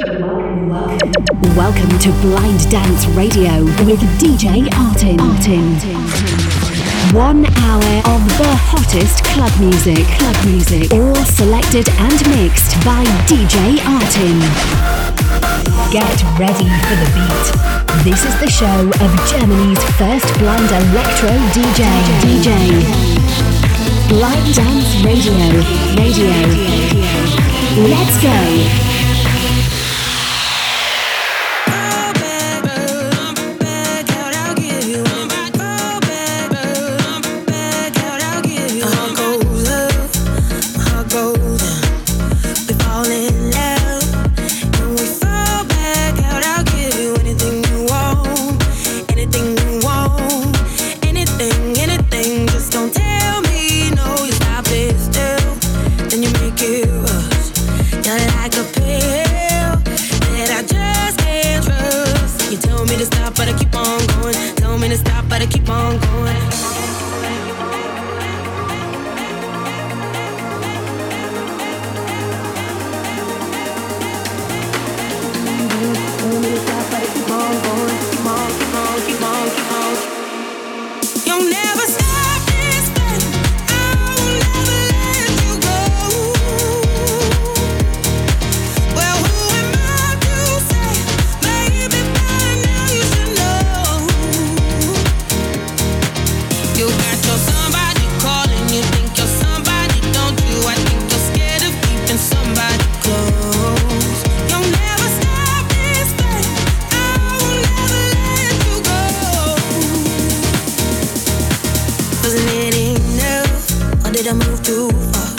Welcome to Blind Dance Radio with DJ Artin. Artin. One hour of the hottest club music. Club music. All selected and mixed by DJ Artin. Get ready for the beat. This is the show of Germany's first blind electro DJ. DJ. Blind Dance Radio. Radio. Let's go. I moved too far.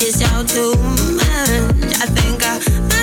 It's all too much. I think I.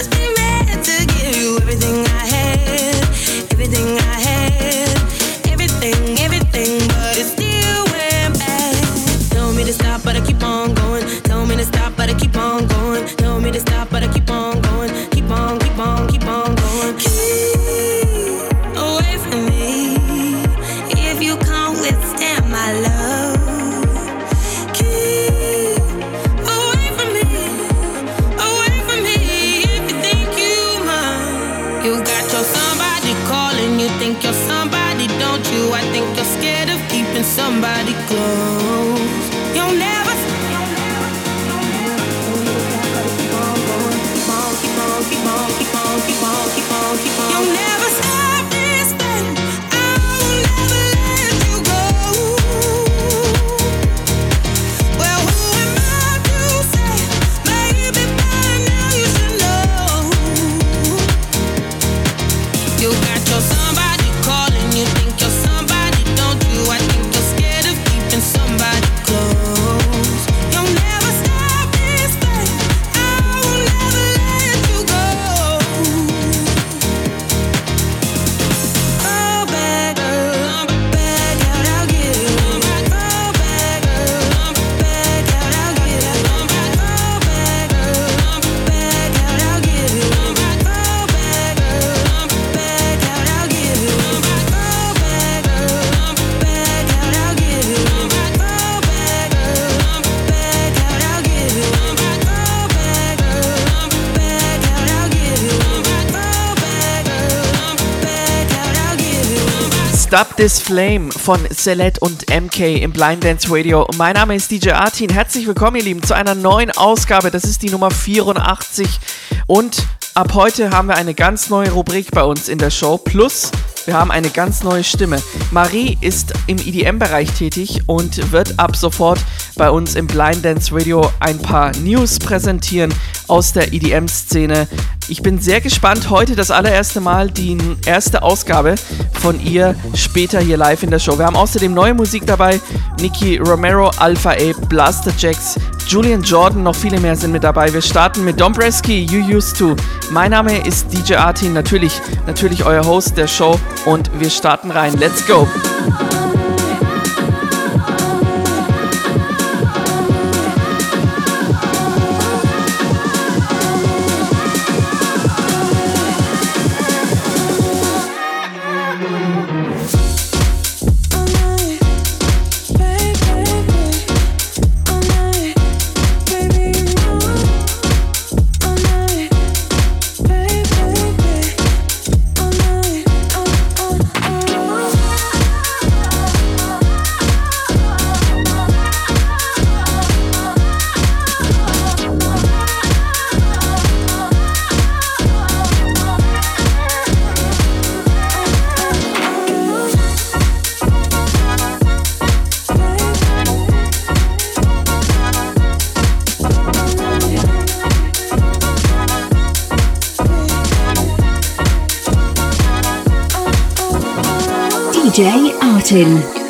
Stop This Flame von Celeste und MK im Blind Dance Radio. Mein Name ist DJ Artin. Herzlich willkommen, ihr Lieben, zu einer neuen Ausgabe. Das ist die Nummer 84. Und ab heute haben wir eine ganz neue Rubrik bei uns in der Show. Plus wir haben eine ganz neue Stimme. Marie ist im EDM-Bereich tätig und wird ab sofort bei uns im Blind Dance Radio ein paar News präsentieren aus der EDM-Szene. Ich bin sehr gespannt. Heute das allererste Mal die erste Ausgabe von ihr später hier live in der Show. Wir haben außerdem neue Musik dabei. Nicky Romero, Alpha A, Blaster Jacks, Julian Jordan, noch viele mehr sind mit dabei. Wir starten mit Dombreski, You Used To. Mein Name ist DJ Artin, natürlich, natürlich euer Host der Show und wir starten rein. Let's go! DJ Artin.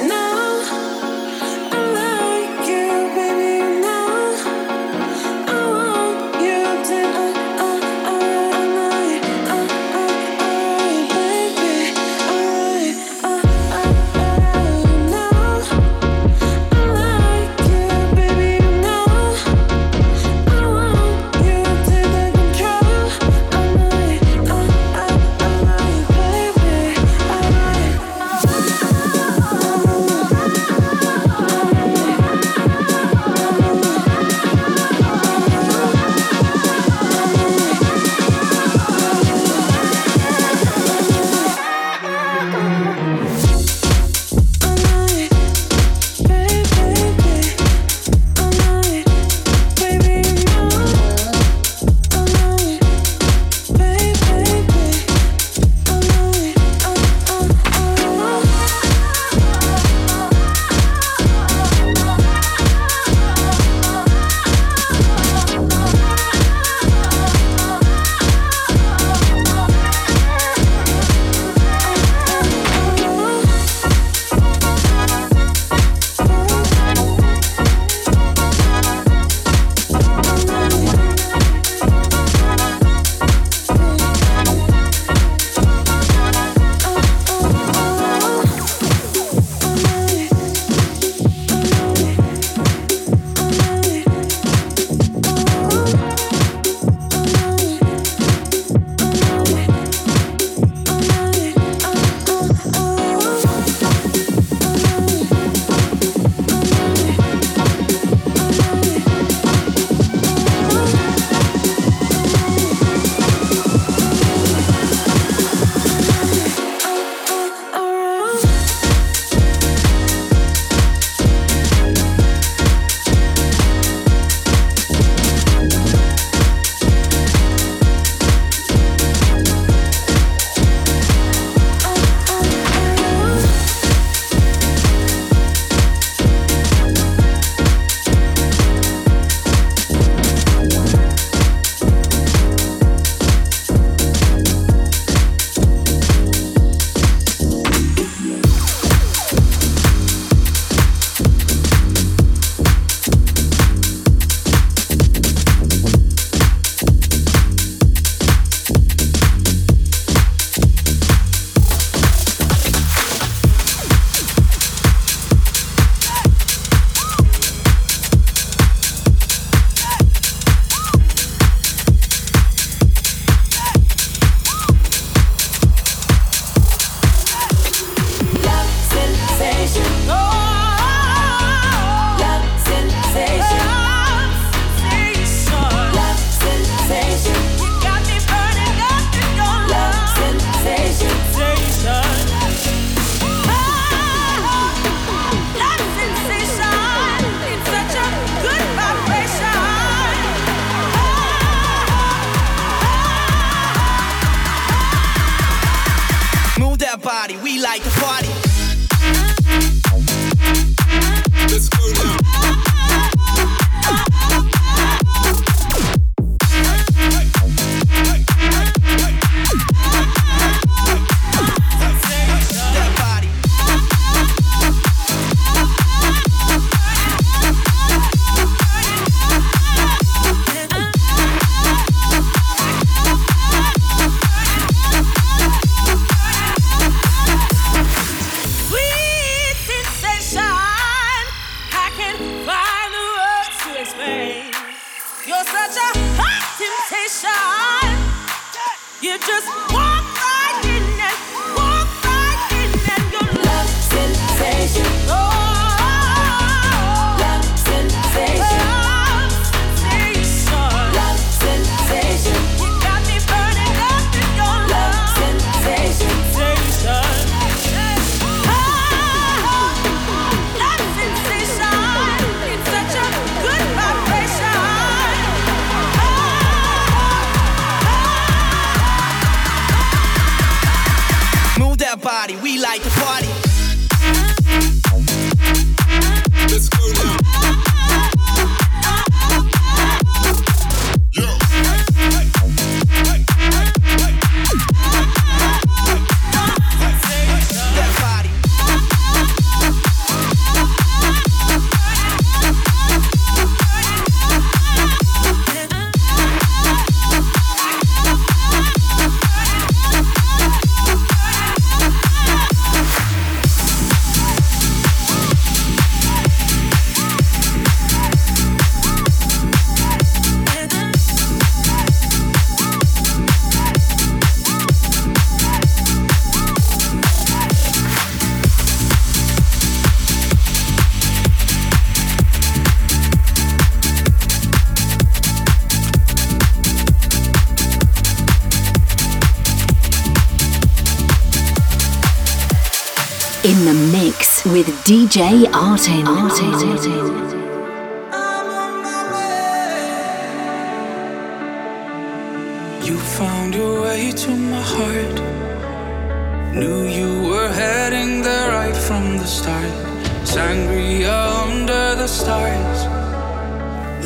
In the mix with DJ Artin. Artin. Artin. You found your way to my heart. Knew you were heading there right from the start. Sangria under the stars.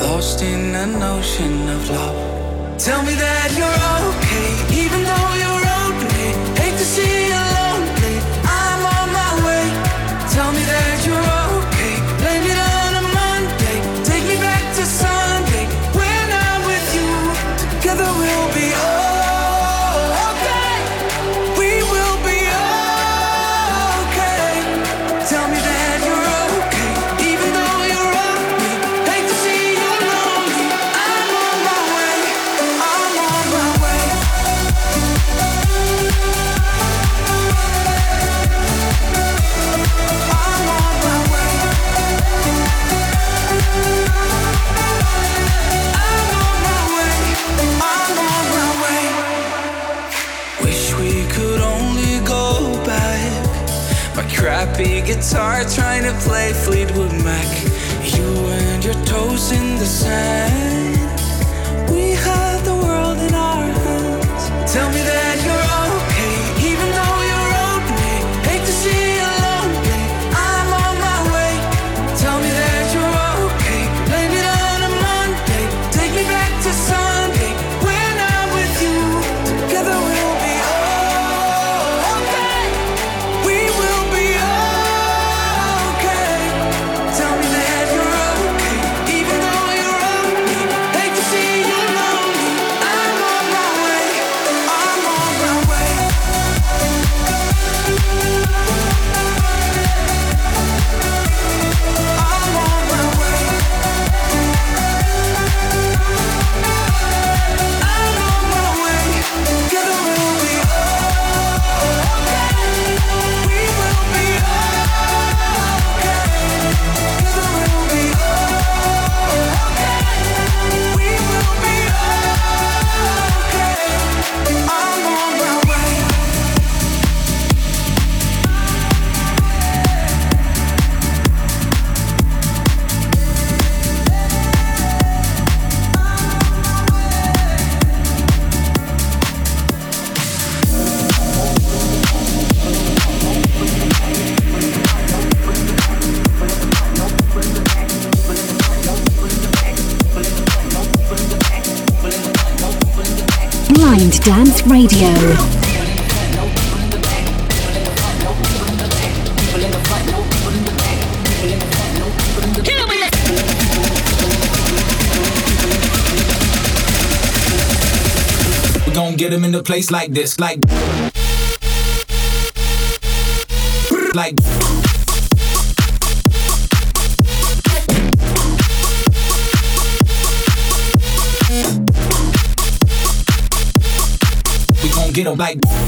Lost in an ocean of love. Tell me that you're okay, even though you're guitar trying to play Fleetwood Mac. You and your toes in the sand. We had the world in our hands. Tell me Radio. We gon' get him in the place like this. Like. Get like.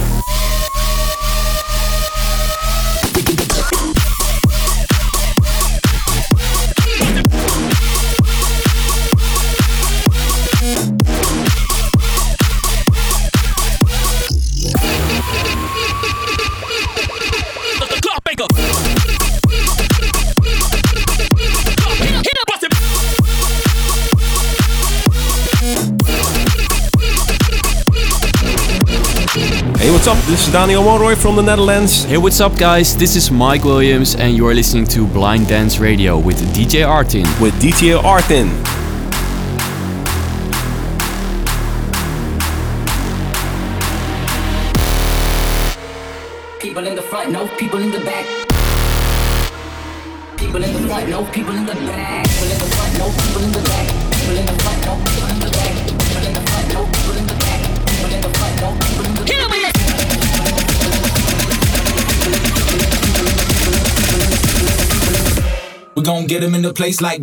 Is Daniel Monroy from the Netherlands. Hey, what's up, guys? This is Mike Williams, and you are listening to Blind Dance Radio with DJ Artin. With DJ Artin. People in the front, no people in the back. People in the front, no people in the back. People in the front, no people in the back. People in the front, gon' get him in the place like.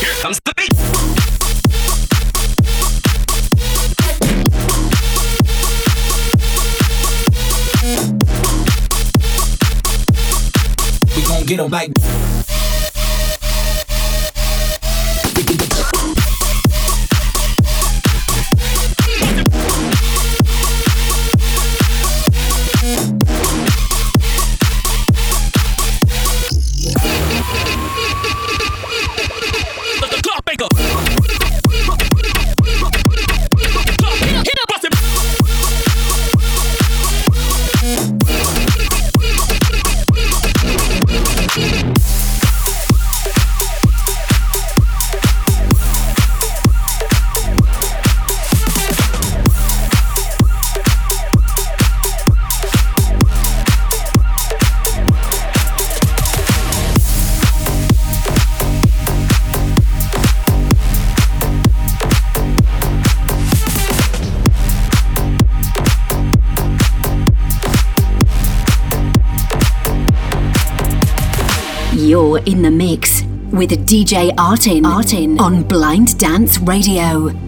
Here comes the beat. We gon' get him like. With DJ Artin, Artin on Blind Dance Radio.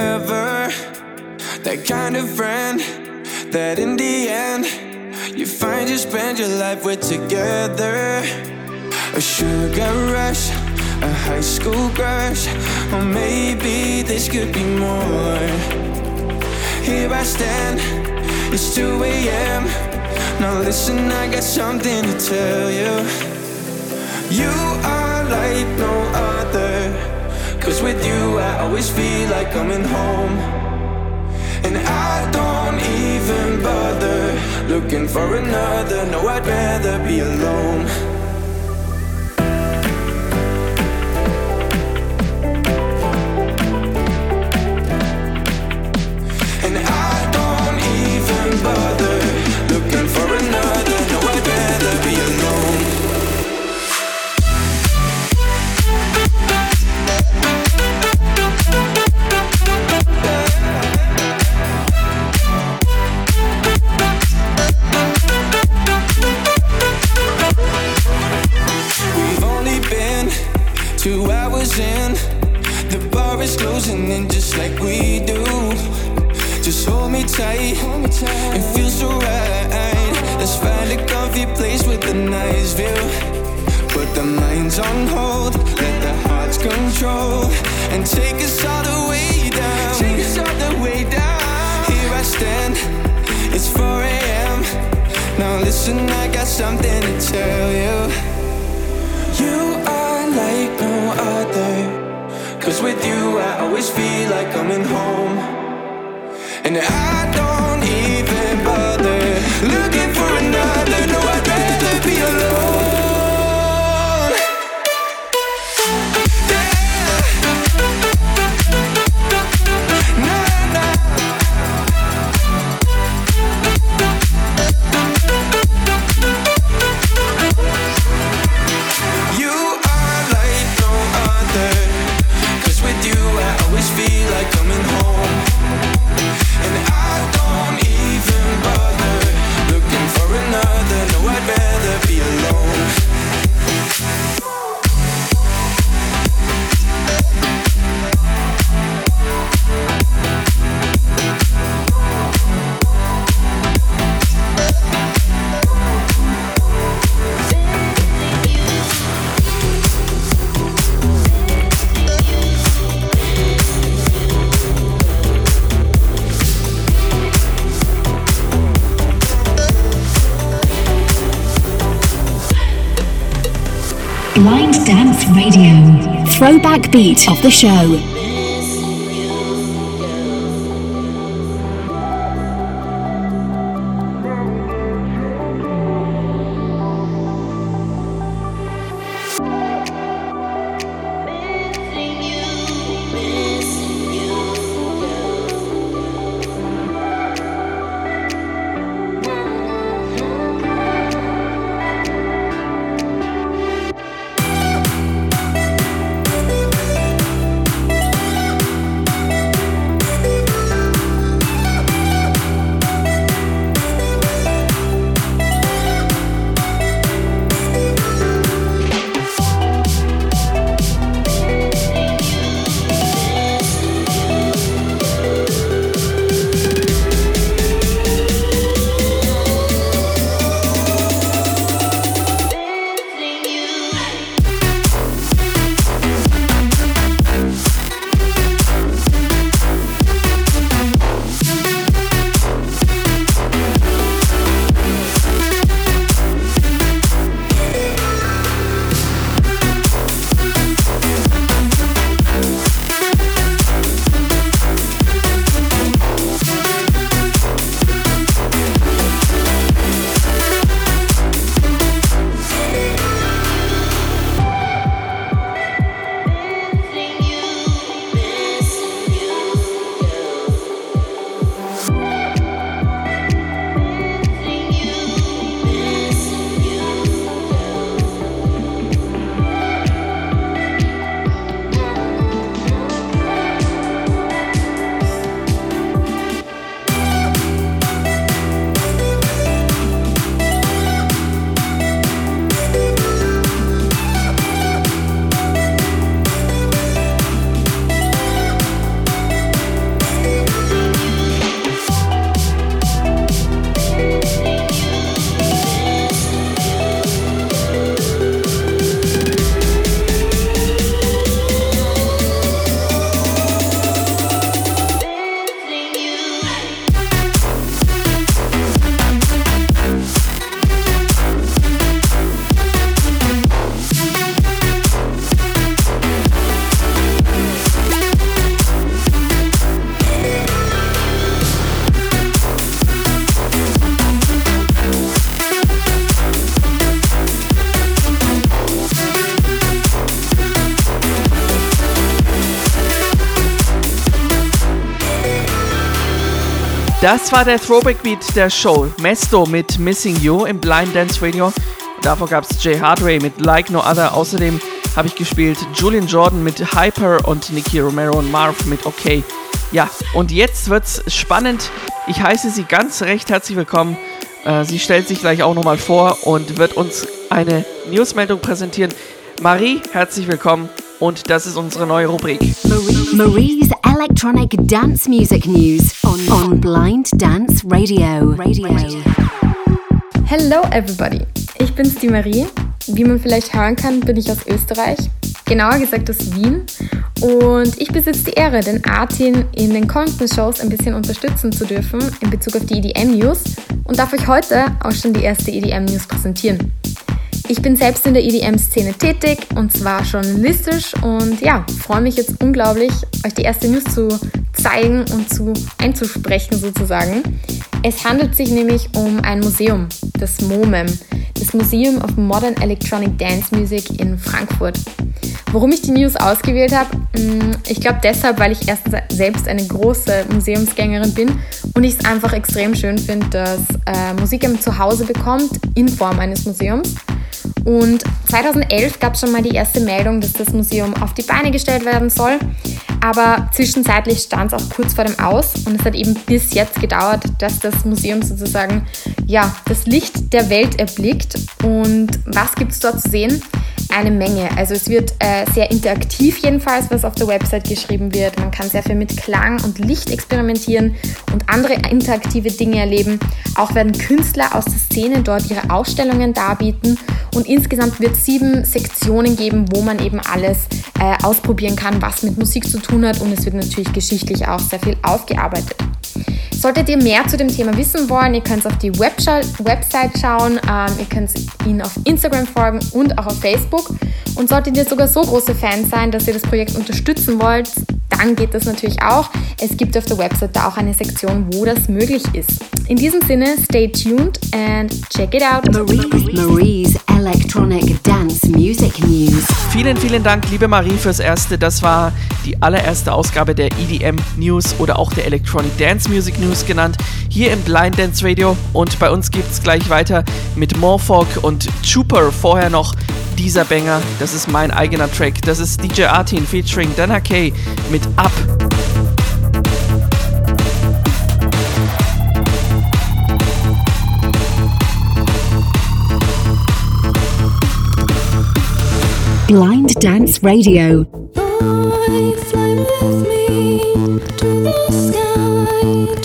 forever. That kind of friend that in the end you find you spend your life with together. A sugar rush, a high school crush, or maybe this could be more. Here I stand, it's 2 a.m. Now listen, I got something to tell you. You Cause with you, I always feel like coming home. And I don't even bother looking for another. No, I'd rather be alone. We've only been two hours in. The bar is closing in just like we do. Just hold me tight, it feels so right. Let's find a comfy place with a nice view. Put the minds on hold, let the hearts control, and take us all the way down. Take us all the way down. Here I stand, it's 4 a.m. Now listen, I got something to tell you. You are like no other. Cause with you, I always feel like coming home. And I don't even bother looking for Radio. Throwback beat of the show. Das war der Throwback Beat der Show. Mesto mit Missing You im Blind Dance Radio. Davor gab es Jay Hardway mit Like No Other. Außerdem habe ich gespielt Julian Jordan mit Hyper und Nicky Romero und Marv mit OK. Ja, und jetzt wird's spannend. Ich heiße Sie ganz recht herzlich willkommen. Äh, sie stellt sich gleich auch nochmal vor und wird uns eine Newsmeldung präsentieren. Marie, herzlich willkommen und das ist unsere neue Rubrik. Marie's Electronic Dance Music News on, on Blind Dance Radio. Radio. Hello everybody, ich bin's die Marie. Wie man vielleicht hören kann, bin ich aus Österreich, genauer gesagt aus Wien. Und ich besitze die Ehre, den Artin in den kommenden Shows ein bisschen unterstützen zu dürfen in Bezug auf die EDM News und darf euch heute auch schon die erste EDM News präsentieren. Ich bin selbst in der EDM-Szene tätig und zwar journalistisch und ja, freue mich jetzt unglaublich, euch die erste News zu zeigen und zu einzusprechen sozusagen. Es handelt sich nämlich um ein Museum, das MOMEM, das Museum of Modern Electronic Dance Music in Frankfurt. Warum ich die News ausgewählt habe? Mm, ich glaube deshalb, weil ich erstens selbst eine große Museumsgängerin bin und ich es einfach extrem schön finde, dass äh, Musik im Zuhause bekommt in Form eines Museums. Und 2011 gab es schon mal die erste Meldung, dass das Museum auf die Beine gestellt werden soll. Aber zwischenzeitlich stand es auch kurz vor dem Aus und es hat eben bis jetzt gedauert, dass das Museum sozusagen ja, das Licht der Welt erblickt. Und was gibt es dort zu sehen? Eine Menge. Also es wird äh, sehr interaktiv jedenfalls, was auf der Website geschrieben wird. Man kann sehr viel mit Klang und Licht experimentieren und andere interaktive Dinge erleben. Auch werden Künstler aus der Szene dort ihre Ausstellungen darbieten und insgesamt wird es sieben Sektionen geben, wo man eben alles äh, ausprobieren kann, was mit Musik zu tun hat und es wird natürlich geschichtlich auch sehr viel aufgearbeitet. Solltet ihr mehr zu dem Thema wissen wollen, ihr könnt auf die Website schauen, ähm, ihr könnt ihnen auf Instagram folgen und auch auf Facebook. Und solltet ihr sogar so große Fans sein, dass ihr das Projekt unterstützen wollt, dann geht das natürlich auch. Es gibt auf der Website da auch eine Sektion, wo das möglich ist. In diesem Sinne, stay tuned and check it out. Marie's, Marie's Electronic Dance Music News. Vielen, vielen Dank, liebe Marie, fürs Erste. Das war die allererste Ausgabe der EDM News oder auch der Electronic Dance Music News genannt, hier im Blind Dance Radio. Und bei uns geht es gleich weiter mit Morphog und Chuper. Vorher noch dieser Banger. Das ist mein eigener Track. Das ist DJ Artin featuring Dana Kay mit Up. Blind Dance Radio. Boy, fly with me to the sky,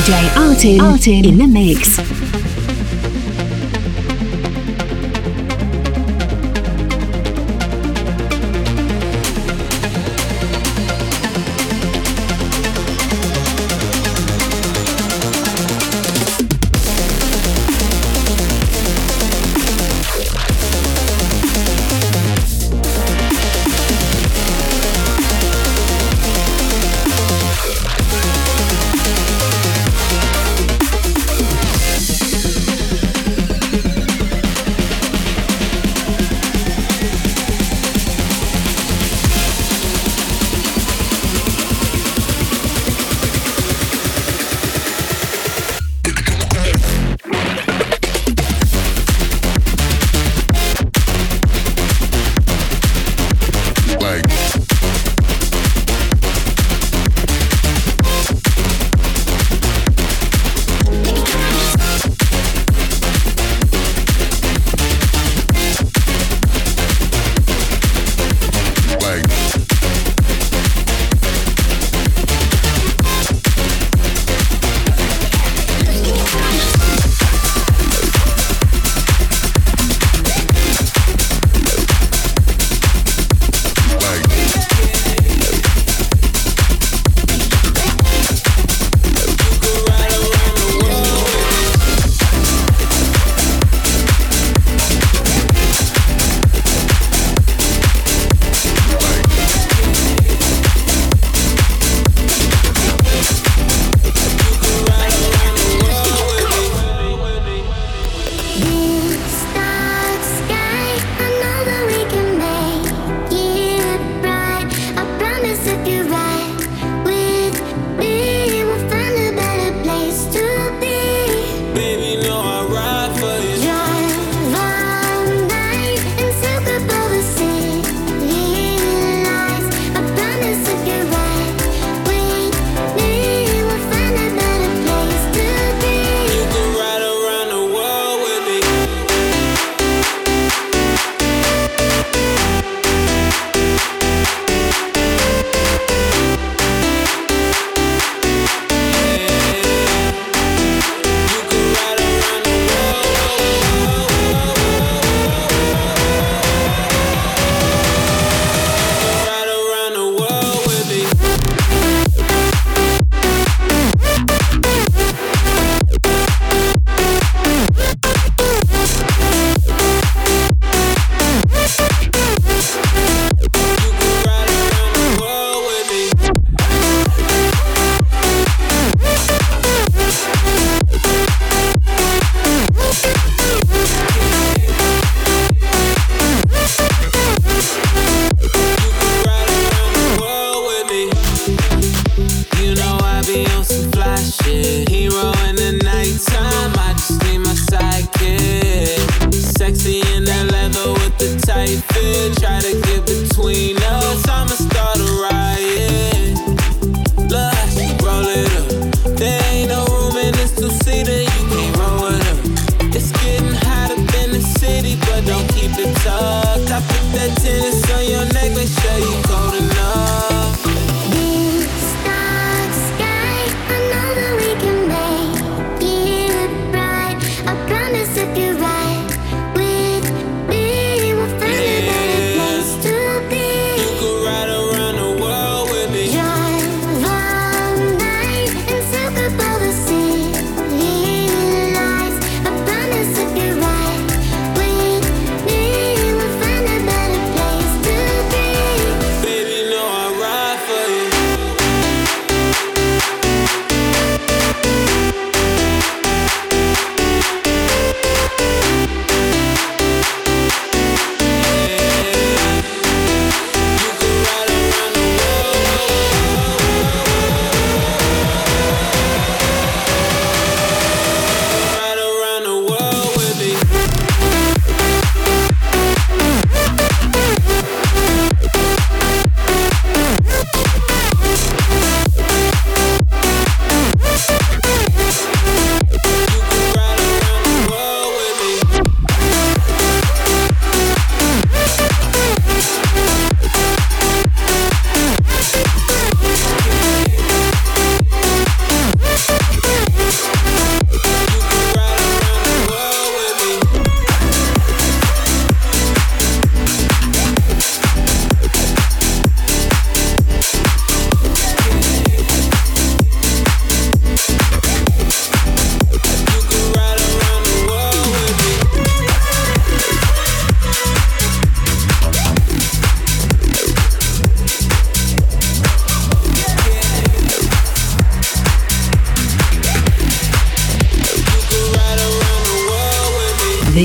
DJ Artin, Artin in the mix.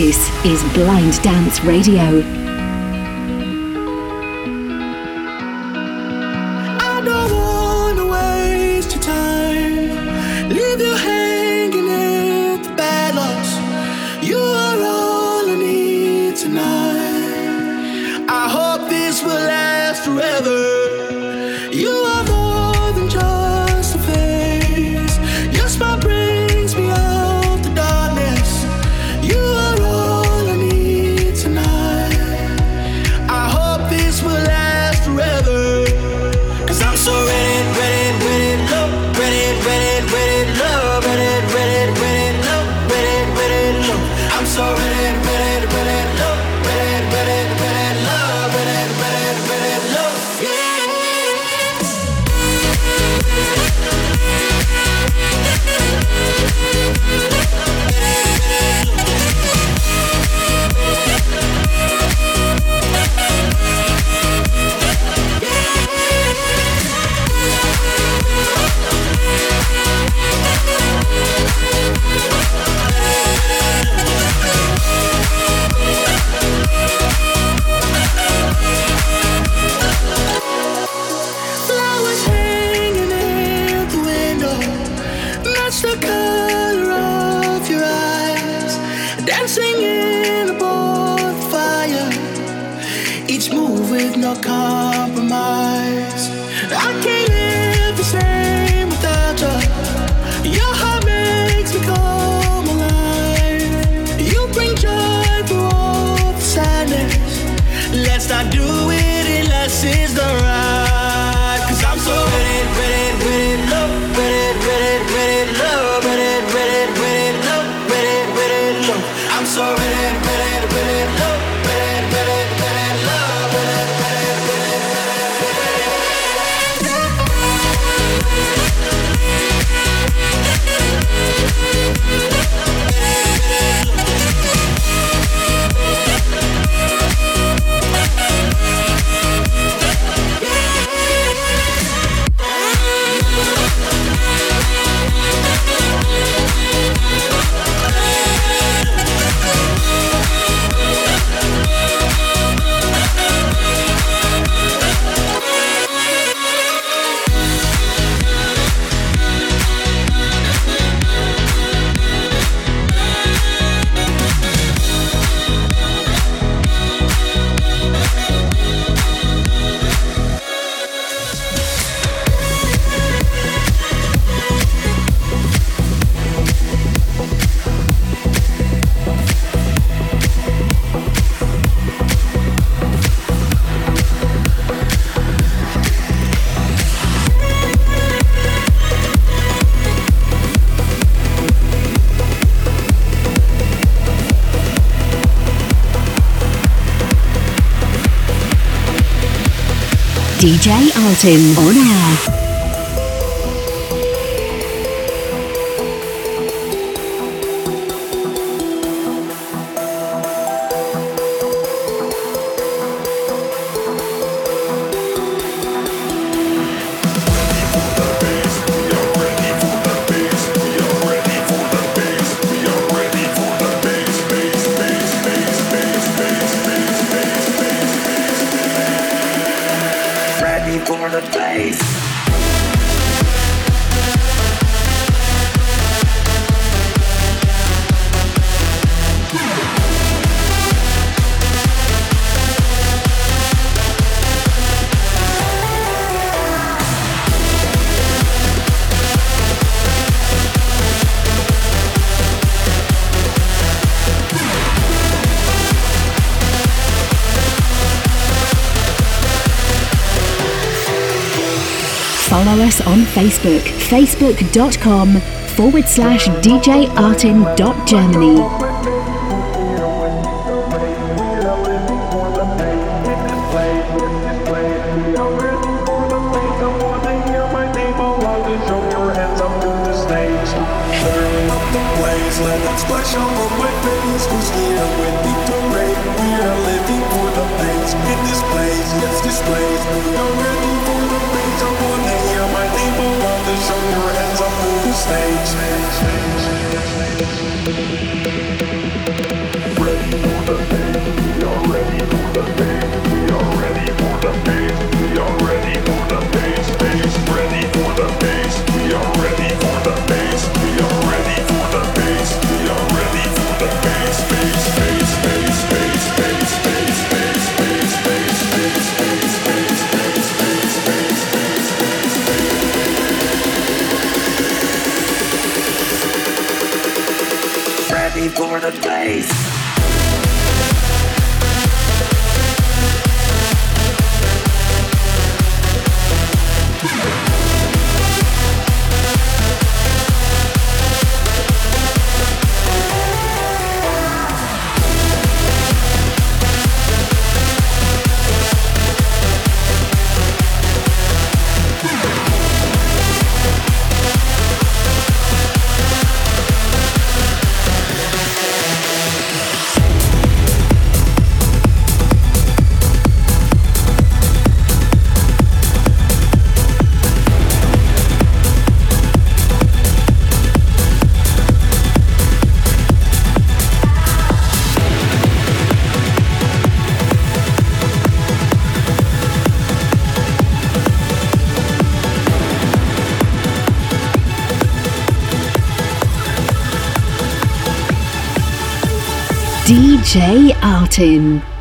This is Blind Dance Radio. Jay Alton on air. Facebook, facebook.com forward slash djartin.germany. recorded bass. DJ Artin.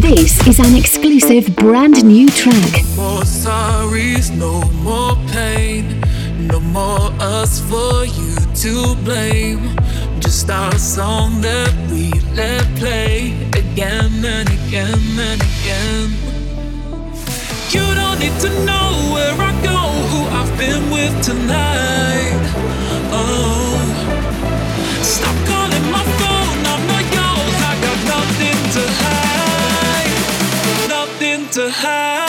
This is an exclusive brand new track. more sorries, no more pain, no more us for you to blame. Just our song that we let play again and again and again. You don't need to know where I go, who I've been with tonight. To hide.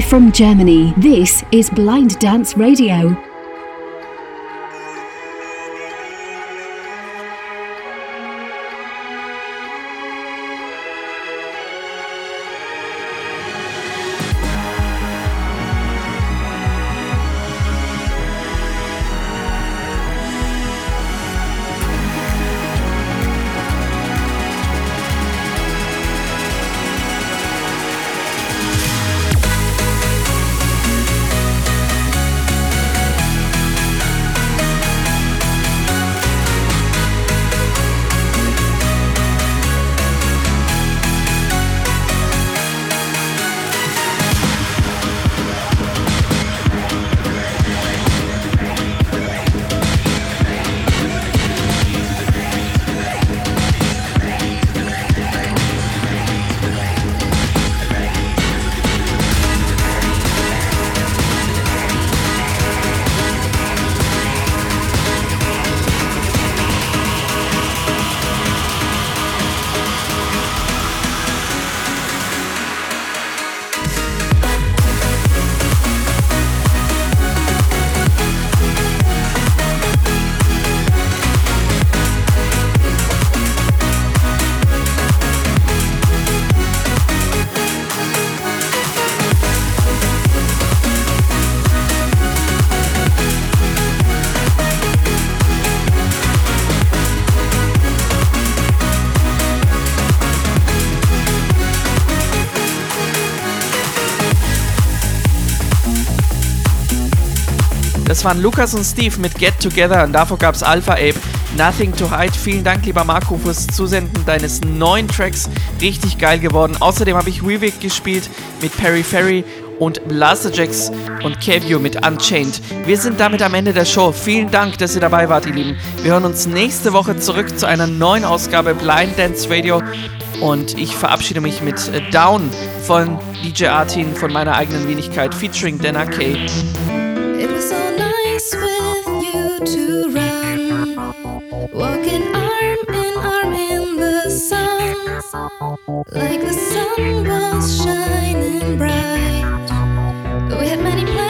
From Germany, this is Blind Dance Radio. Das waren Lukas und Steve mit Get Together und davor gab es Alpha Ape, Nothing to Hide. Vielen Dank, lieber Marco, fürs Zusenden deines neuen Tracks. Richtig geil geworden. Außerdem habe ich Weewick gespielt mit Perry Ferry und Blasterjax und Kevio mit Unchained. Wir sind damit am Ende der Show. Vielen Dank, dass ihr dabei wart, ihr Lieben. Wir hören uns nächste Woche zurück zu einer neuen Ausgabe Blind Dance Radio. Und ich verabschiede mich mit Down von DJ Artin von meiner eigenen Wenigkeit featuring Dana K. walking arm in arm in the sun, like the sun was shining bright. We had many plans